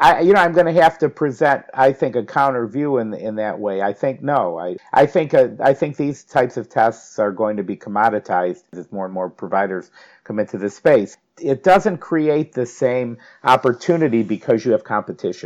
I, you know, I'm going to have to present, I think, a counter view in in that way. I think no. I I think uh, I think these types of tests are going to be commoditized as more and more providers come into the space. It doesn't create the same opportunity because you have competition.